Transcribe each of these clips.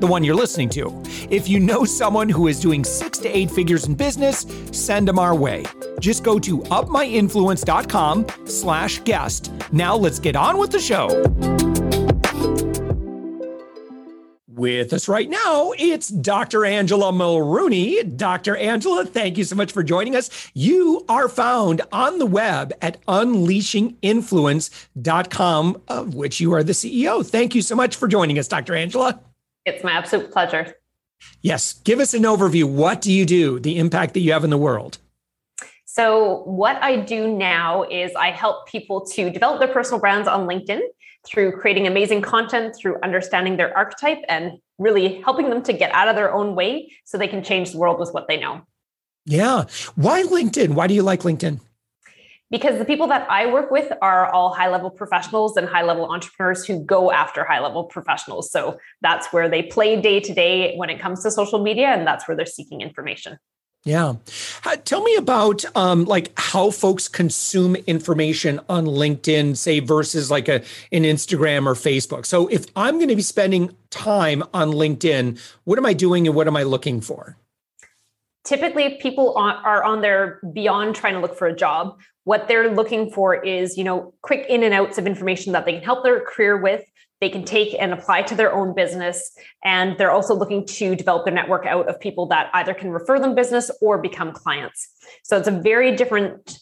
the one you're listening to. If you know someone who is doing six to eight figures in business, send them our way. Just go to upmyinfluence.com slash guest. Now let's get on with the show. With us right now, it's Dr. Angela Mulrooney. Dr. Angela, thank you so much for joining us. You are found on the web at unleashinginfluence.com, of which you are the CEO. Thank you so much for joining us, Dr. Angela. It's my absolute pleasure. Yes. Give us an overview. What do you do? The impact that you have in the world? So, what I do now is I help people to develop their personal brands on LinkedIn through creating amazing content, through understanding their archetype, and really helping them to get out of their own way so they can change the world with what they know. Yeah. Why LinkedIn? Why do you like LinkedIn? Because the people that I work with are all high level professionals and high level entrepreneurs who go after high level professionals. So that's where they play day to day when it comes to social media, and that's where they're seeking information. Yeah. Tell me about um, like how folks consume information on LinkedIn, say, versus like a an Instagram or Facebook. So if I'm going to be spending time on LinkedIn, what am I doing and what am I looking for? Typically, people are on there beyond trying to look for a job. What they're looking for is you know quick in and outs of information that they can help their career with. They can take and apply to their own business. And they're also looking to develop their network out of people that either can refer them business or become clients. So it's a very different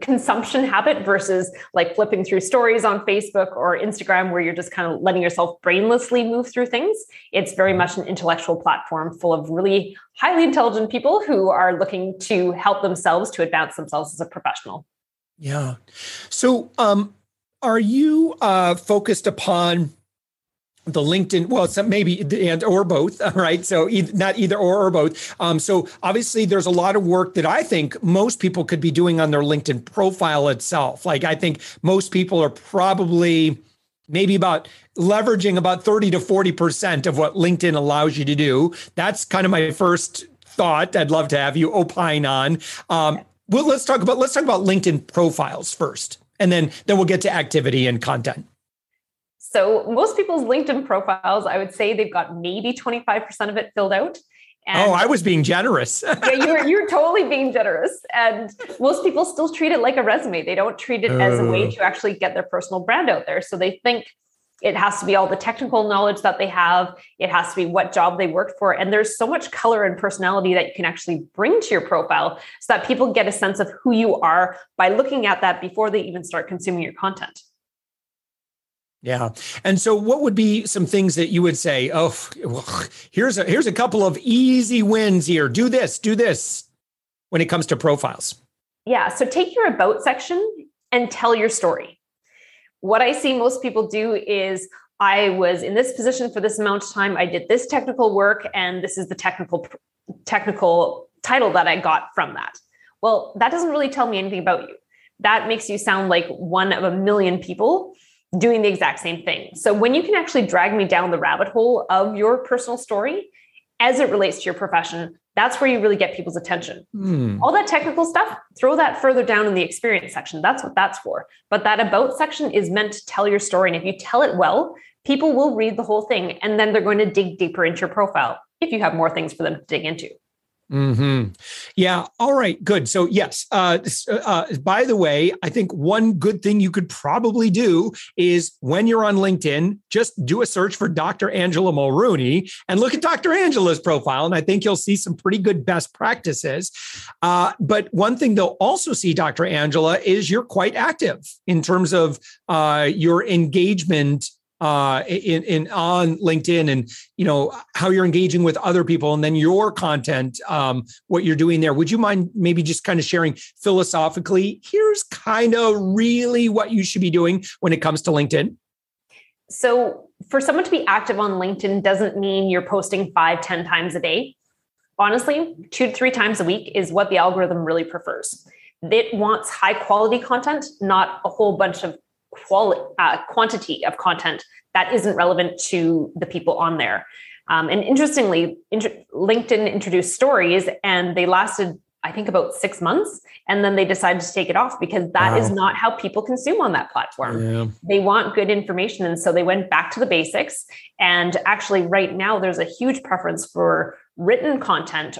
consumption habit versus like flipping through stories on Facebook or Instagram where you're just kind of letting yourself brainlessly move through things. It's very much an intellectual platform full of really highly intelligent people who are looking to help themselves to advance themselves as a professional. Yeah. So um are you uh focused upon the LinkedIn, well, some maybe and or both, right? So either, not either or or both. Um, so obviously, there's a lot of work that I think most people could be doing on their LinkedIn profile itself. Like I think most people are probably maybe about leveraging about 30 to 40 percent of what LinkedIn allows you to do. That's kind of my first thought. I'd love to have you opine on. Um, well, let's talk about let's talk about LinkedIn profiles first, and then then we'll get to activity and content. So most people's LinkedIn profiles, I would say they've got maybe 25% of it filled out. Oh, and oh, I was being generous. yeah, you're you're totally being generous. And most people still treat it like a resume. They don't treat it as a way oh. to actually get their personal brand out there. So they think it has to be all the technical knowledge that they have. It has to be what job they worked for. And there's so much color and personality that you can actually bring to your profile so that people get a sense of who you are by looking at that before they even start consuming your content. Yeah. And so what would be some things that you would say, oh, here's a here's a couple of easy wins here. Do this, do this when it comes to profiles. Yeah, so take your about section and tell your story. What I see most people do is I was in this position for this amount of time, I did this technical work and this is the technical technical title that I got from that. Well, that doesn't really tell me anything about you. That makes you sound like one of a million people doing the exact same thing. So when you can actually drag me down the rabbit hole of your personal story as it relates to your profession, that's where you really get people's attention. Mm. All that technical stuff, throw that further down in the experience section. That's what that's for. But that about section is meant to tell your story. And if you tell it well, people will read the whole thing and then they're going to dig deeper into your profile if you have more things for them to dig into. Hmm. Yeah. All right. Good. So yes. Uh, uh, by the way, I think one good thing you could probably do is when you're on LinkedIn, just do a search for Dr. Angela Mulrooney and look at Dr. Angela's profile, and I think you'll see some pretty good best practices. Uh, but one thing they'll also see, Dr. Angela, is you're quite active in terms of uh, your engagement uh, in, in on LinkedIn and you know how you're engaging with other people and then your content, um, what you're doing there. Would you mind maybe just kind of sharing philosophically? Here's kind of really what you should be doing when it comes to LinkedIn. So for someone to be active on LinkedIn doesn't mean you're posting five, ten times a day. Honestly, two to three times a week is what the algorithm really prefers. It wants high quality content, not a whole bunch of quality, uh, quantity of content that isn't relevant to the people on there. Um, and interestingly, inter- LinkedIn introduced stories and they lasted, I think, about six months. And then they decided to take it off because that wow. is not how people consume on that platform. Yeah. They want good information. And so they went back to the basics. And actually, right now, there's a huge preference for written content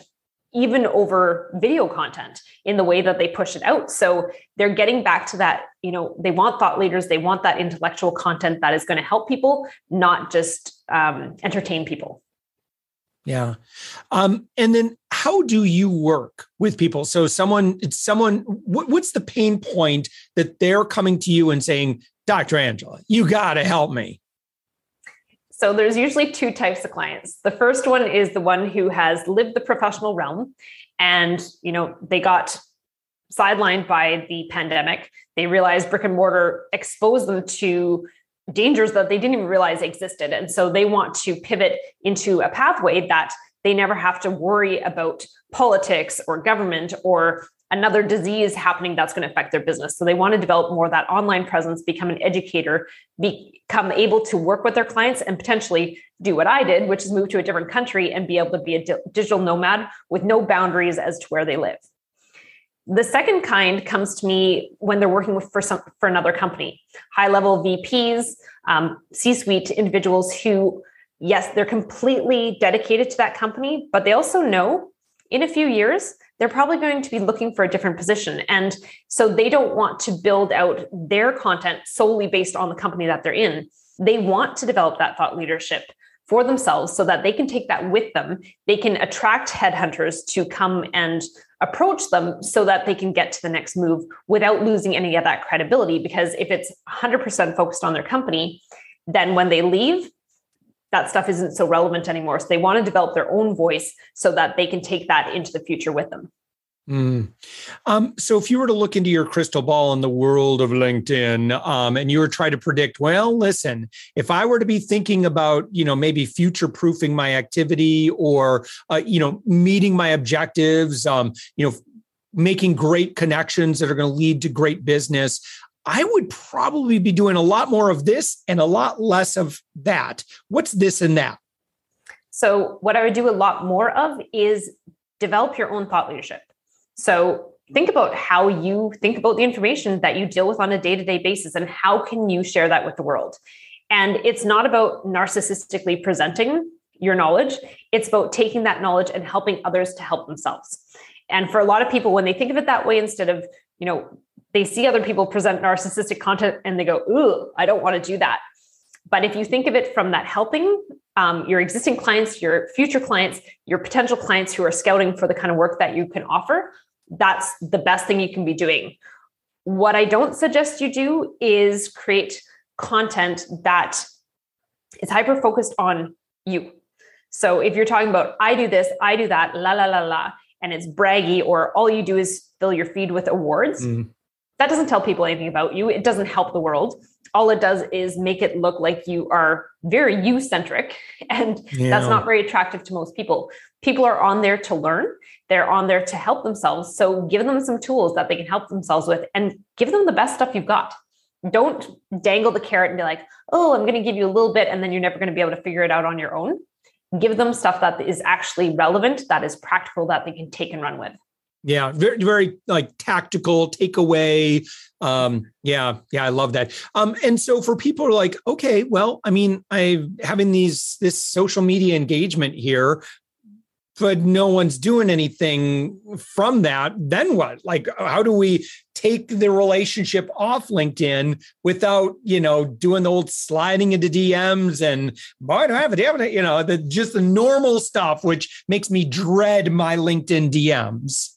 even over video content in the way that they push it out. So they're getting back to that, you know, they want thought leaders, they want that intellectual content that is going to help people, not just um, entertain people. Yeah. Um, and then how do you work with people? So someone, it's someone, what, what's the pain point that they're coming to you and saying, Dr. Angela, you got to help me. So there's usually two types of clients. The first one is the one who has lived the professional realm and, you know, they got sidelined by the pandemic. They realized brick and mortar exposed them to dangers that they didn't even realize existed. And so they want to pivot into a pathway that they never have to worry about politics or government or another disease happening that's going to affect their business. So they want to develop more that online presence, become an educator, become able to work with their clients and potentially do what I did, which is move to a different country and be able to be a digital nomad with no boundaries as to where they live. The second kind comes to me when they're working with for some for another company, high level VPs, um, C-suite individuals who, yes, they're completely dedicated to that company, but they also know in a few years they're probably going to be looking for a different position. And so they don't want to build out their content solely based on the company that they're in. They want to develop that thought leadership for themselves so that they can take that with them. They can attract headhunters to come and approach them so that they can get to the next move without losing any of that credibility. Because if it's 100% focused on their company, then when they leave, that stuff isn't so relevant anymore. So they want to develop their own voice so that they can take that into the future with them. Mm. Um, so, if you were to look into your crystal ball in the world of LinkedIn, um, and you were trying to predict, well, listen, if I were to be thinking about, you know, maybe future proofing my activity or, uh, you know, meeting my objectives, um, you know, making great connections that are going to lead to great business, I would probably be doing a lot more of this and a lot less of that. What's this and that? So, what I would do a lot more of is develop your own thought leadership. So, think about how you think about the information that you deal with on a day to day basis and how can you share that with the world. And it's not about narcissistically presenting your knowledge, it's about taking that knowledge and helping others to help themselves. And for a lot of people, when they think of it that way, instead of, you know, they see other people present narcissistic content and they go, ooh, I don't want to do that. But if you think of it from that helping um, your existing clients, your future clients, your potential clients who are scouting for the kind of work that you can offer, that's the best thing you can be doing. What I don't suggest you do is create content that is hyper focused on you. So if you're talking about, I do this, I do that, la, la, la, la, and it's braggy, or all you do is fill your feed with awards, mm that doesn't tell people anything about you. It doesn't help the world. All it does is make it look like you are very you centric. And yeah. that's not very attractive to most people. People are on there to learn, they're on there to help themselves. So give them some tools that they can help themselves with and give them the best stuff you've got. Don't dangle the carrot and be like, oh, I'm going to give you a little bit, and then you're never going to be able to figure it out on your own. Give them stuff that is actually relevant, that is practical, that they can take and run with. Yeah, very very like tactical takeaway. Um, yeah, yeah, I love that. Um, and so for people like, okay, well, I mean, I having these this social media engagement here, but no one's doing anything from that. Then what? Like, how do we take the relationship off LinkedIn without, you know, doing the old sliding into DMs and boy, I have a DM? You know, the just the normal stuff, which makes me dread my LinkedIn DMs.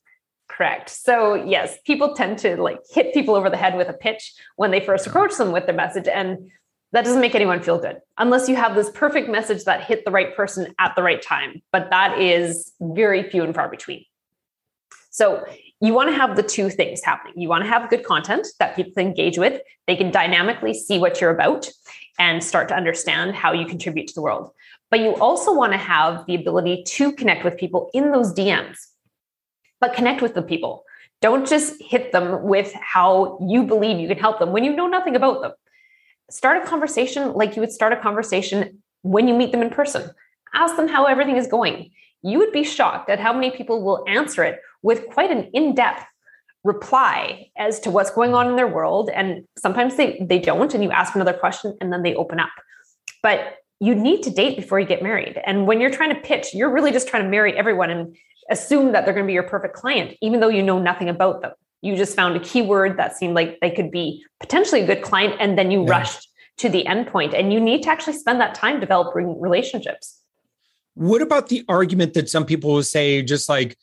Correct. So yes, people tend to like hit people over the head with a pitch when they first approach them with their message. And that doesn't make anyone feel good unless you have this perfect message that hit the right person at the right time. But that is very few and far between. So you want to have the two things happening. You want to have good content that people engage with. They can dynamically see what you're about. and start to understand how you contribute to the world. But you also want to have the ability to connect with people in those DMs, but connect with the people. Don't just hit them with how you believe you can help them when you know nothing about them. Start a conversation like you would start a conversation when you meet them in person. Ask them how everything is going. You would be shocked at how many people will answer it with quite an in depth reply as to what's going on in their world. And sometimes they, they don't, and you ask another question and then they open up. But you need to date before you get married. And when you're trying to pitch, you're really just trying to marry everyone and assume that they're going to be your perfect client, even though you know nothing about them. You just found a keyword that seemed like they could be potentially a good client, and then you yeah. rushed to the endpoint. And you need to actually spend that time developing relationships. What about the argument that some people will say, just like,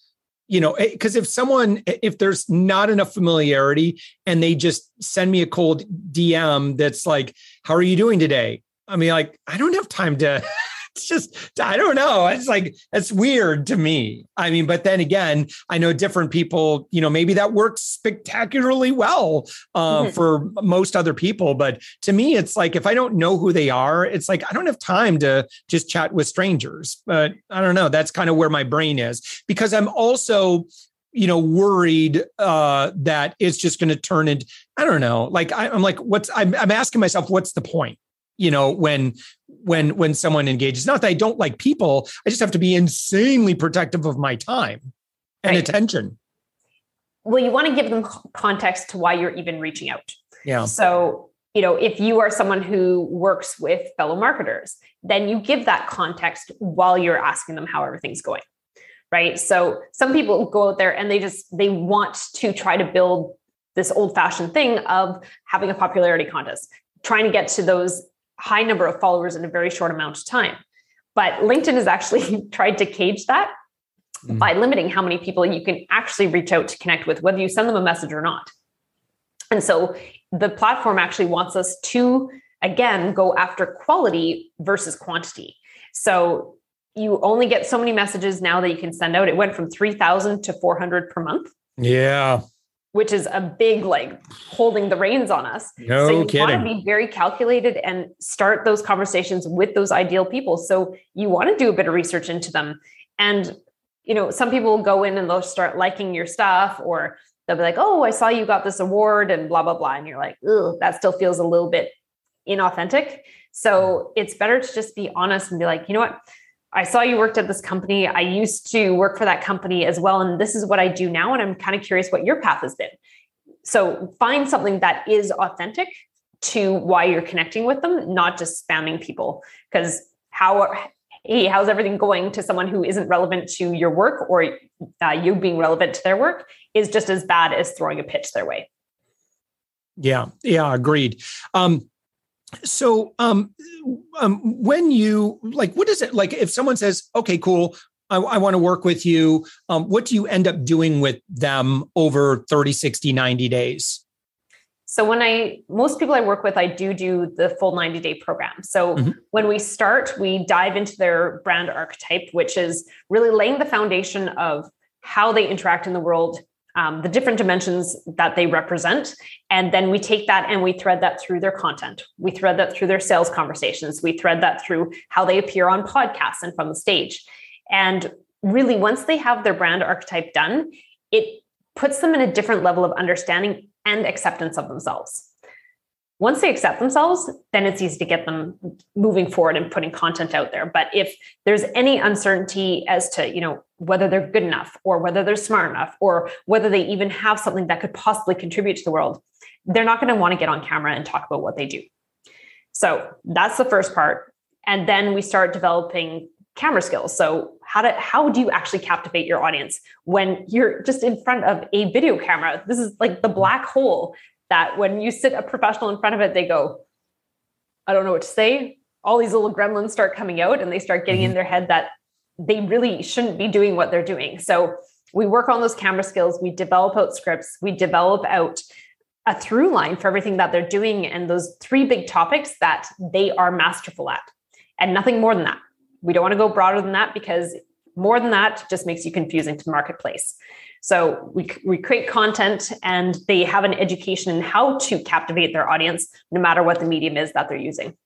you know, eh, because if someone, if there's not enough familiarity and they just send me a cold DM that's like, how are you doing today? I mean, like, I don't have time to it's just I don't know. It's like it's weird to me. I mean, but then again, I know different people. You know, maybe that works spectacularly well uh, mm-hmm. for most other people. But to me, it's like if I don't know who they are, it's like I don't have time to just chat with strangers. But I don't know. That's kind of where my brain is because I'm also you know worried uh that it's just going to turn into i don't know like I, am like what's I'm, I'm asking myself what's the point you know when when when someone engages. Not that i don't like people i just have to be insanely protective of my time and right. attention. Well you want to give them context to why you're even reaching out. Yeah. So you know if you are someone who works with fellow marketers then you give that context while you're asking them how everything's going right? So some people go out there and they just they want to try to build this old fashioned thing of having a popularity contest trying to get to those high number of followers in a very short amount of time. But LinkedIn has actually tried to cage that mm. by limiting how many people you can actually reach out to connect with, whether you send them a message or not. And so the platform actually wants us to, again, go after quality versus quantity. So you only get so many messages now that you can send out. It went from 3,000 to 400 per month. Yeah which is a big like holding the reins on us. No so you kidding. want to be very calculated and start those conversations with those ideal people. So you want to do a bit of research into them. And you know, some people will go in and they'll start liking your stuff or they'll be like, "Oh, I saw you got this award and blah blah blah." And you're like, "Ugh, that still feels a little bit inauthentic." So it's better to just be honest and be like, "You know what? I saw you worked at this company. I used to work for that company as well. And this is what I do now. And I'm kind of curious what your path has been. So find something that is authentic to why you're connecting with them, not just spamming people. Because how, hey, how's everything going to someone who isn't relevant to your work or uh, you being relevant to their work is just as bad as throwing a pitch their way. Yeah, yeah, agreed. Um, so um, um when you like what is it like if someone says okay cool i, I want to work with you um, what do you end up doing with them over 30 60 90 days so when i most people i work with i do do the full 90 day program so mm-hmm. when we start we dive into their brand archetype which is really laying the foundation of how they interact in the world um, the different dimensions that they represent. And then we take that and we thread that through their content. We thread that through their sales conversations. We thread that through how they appear on podcasts and from the stage. And really, once they have their brand archetype done, it puts them in a different level of understanding and acceptance of themselves once they accept themselves, then it's easy to get them moving forward and putting content out there. But if there's any uncertainty as to, you know, whether they're good enough or whether they're smart enough or whether they even have something that could possibly contribute to the world, they're not going to want to get on camera and talk about what they do. So that's the first part. And then we start developing camera skills. So how do how do you actually captivate your audience when you're just in front of a video camera? This is like the black hole that when you sit a professional in front of it, they go, I don't know what to say. All these little gremlins start coming out and they start getting mm-hmm. in their head that they really shouldn't be doing what they're doing. So we work on those camera skills, we develop out scripts, we develop out a through line for everything that they're doing and those three big topics that they are masterful at and nothing more than that. We don't want to go broader than that because more than that just makes you confusing to the marketplace. So we, we create content and they have an education in how to captivate their audience, no matter what the medium is that they're using.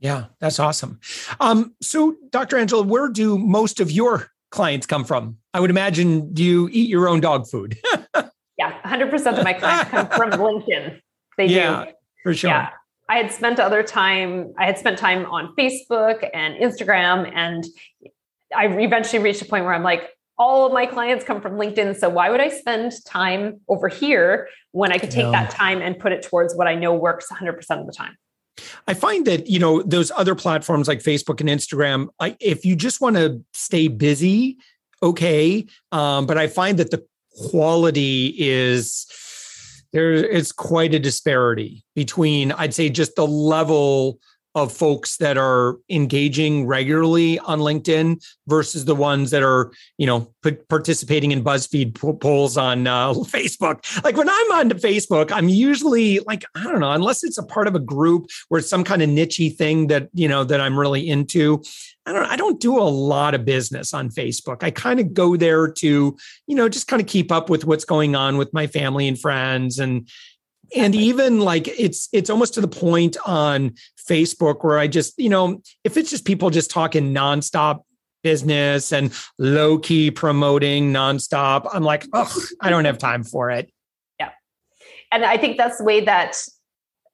Yeah, that's awesome. Um, so, Dr. Angela, where do most of your clients come from? I would imagine you eat your own dog food. yeah, 100% of my clients come from LinkedIn. They yeah, do. for sure. Yeah. I had spent other time, I had spent time on Facebook and Instagram, and I eventually reached a point where I'm like, all of my clients come from LinkedIn. So why would I spend time over here when I could take yeah. that time and put it towards what I know works 100% of the time? I find that, you know, those other platforms like Facebook and Instagram, I, if you just want to stay busy, okay. Um, but I find that the quality is there is quite a disparity between, I'd say, just the level of folks that are engaging regularly on LinkedIn versus the ones that are, you know, participating in BuzzFeed polls on uh, Facebook. Like when I'm on Facebook, I'm usually like, I don't know, unless it's a part of a group where it's some kind of nichey thing that, you know, that I'm really into. I don't I don't do a lot of business on Facebook. I kind of go there to, you know, just kind of keep up with what's going on with my family and friends and and even like it's it's almost to the point on facebook where i just you know if it's just people just talking nonstop business and low key promoting nonstop i'm like oh i don't have time for it. Yeah. And i think that's the way that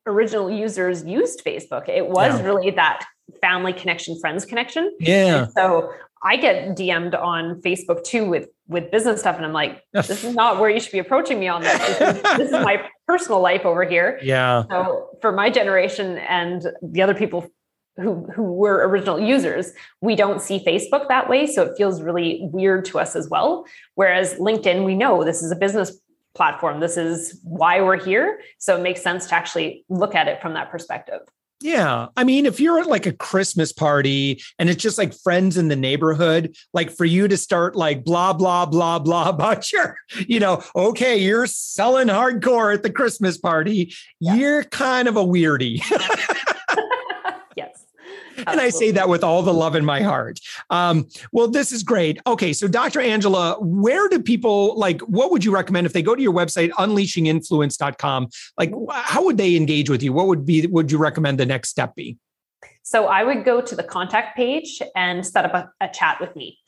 original users used facebook. It was yeah. really that family connection friends connection. Yeah. And so I get DM'd on Facebook too with with business stuff, and I'm like, this is not where you should be approaching me on this. This is, this is my personal life over here. Yeah. So for my generation and the other people who who were original users, we don't see Facebook that way, so it feels really weird to us as well. Whereas LinkedIn, we know this is a business platform. This is why we're here, so it makes sense to actually look at it from that perspective. Yeah. I mean, if you're at like a Christmas party and it's just like friends in the neighborhood, like for you to start like blah, blah, blah, blah about your, you know, okay, you're selling hardcore at the Christmas party, yeah. you're kind of a weirdie. Yes. And I say that with all the love in my heart. Um, well, this is great. Okay, so Dr. Angela, where do people like? What would you recommend if they go to your website, unleashinginfluence.com? Like, how would they engage with you? What would be? Would you recommend the next step be? So I would go to the contact page and set up a, a chat with me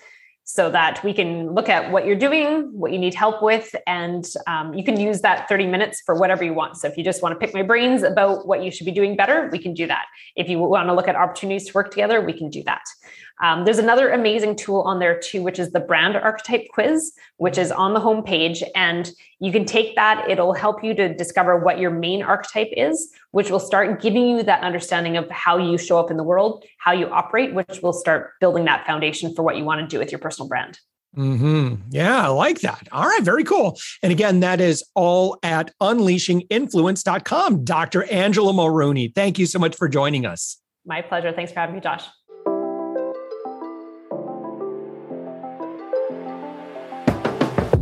so that we can look at what you're doing, what you need help with, and um, you can use that 30 minutes for whatever you want. So if you just want to pick my brains about what you should be doing better, we can do that. If you want to look at opportunities to work together, we can do that. Um, there's another amazing tool on there too, which is the brand archetype quiz, which is on the homepage. And you can take that, it'll help you to discover what your main archetype is, which will start giving you that understanding of how you show up in the world, how you operate, which will start building that foundation for what you want to do with your personal brand. Hmm. Yeah, I like that. All right, very cool. And again, that is all at unleashinginfluence.com. Dr. Angela Mulrooney, thank you so much for joining us. My pleasure. Thanks for having me, Josh.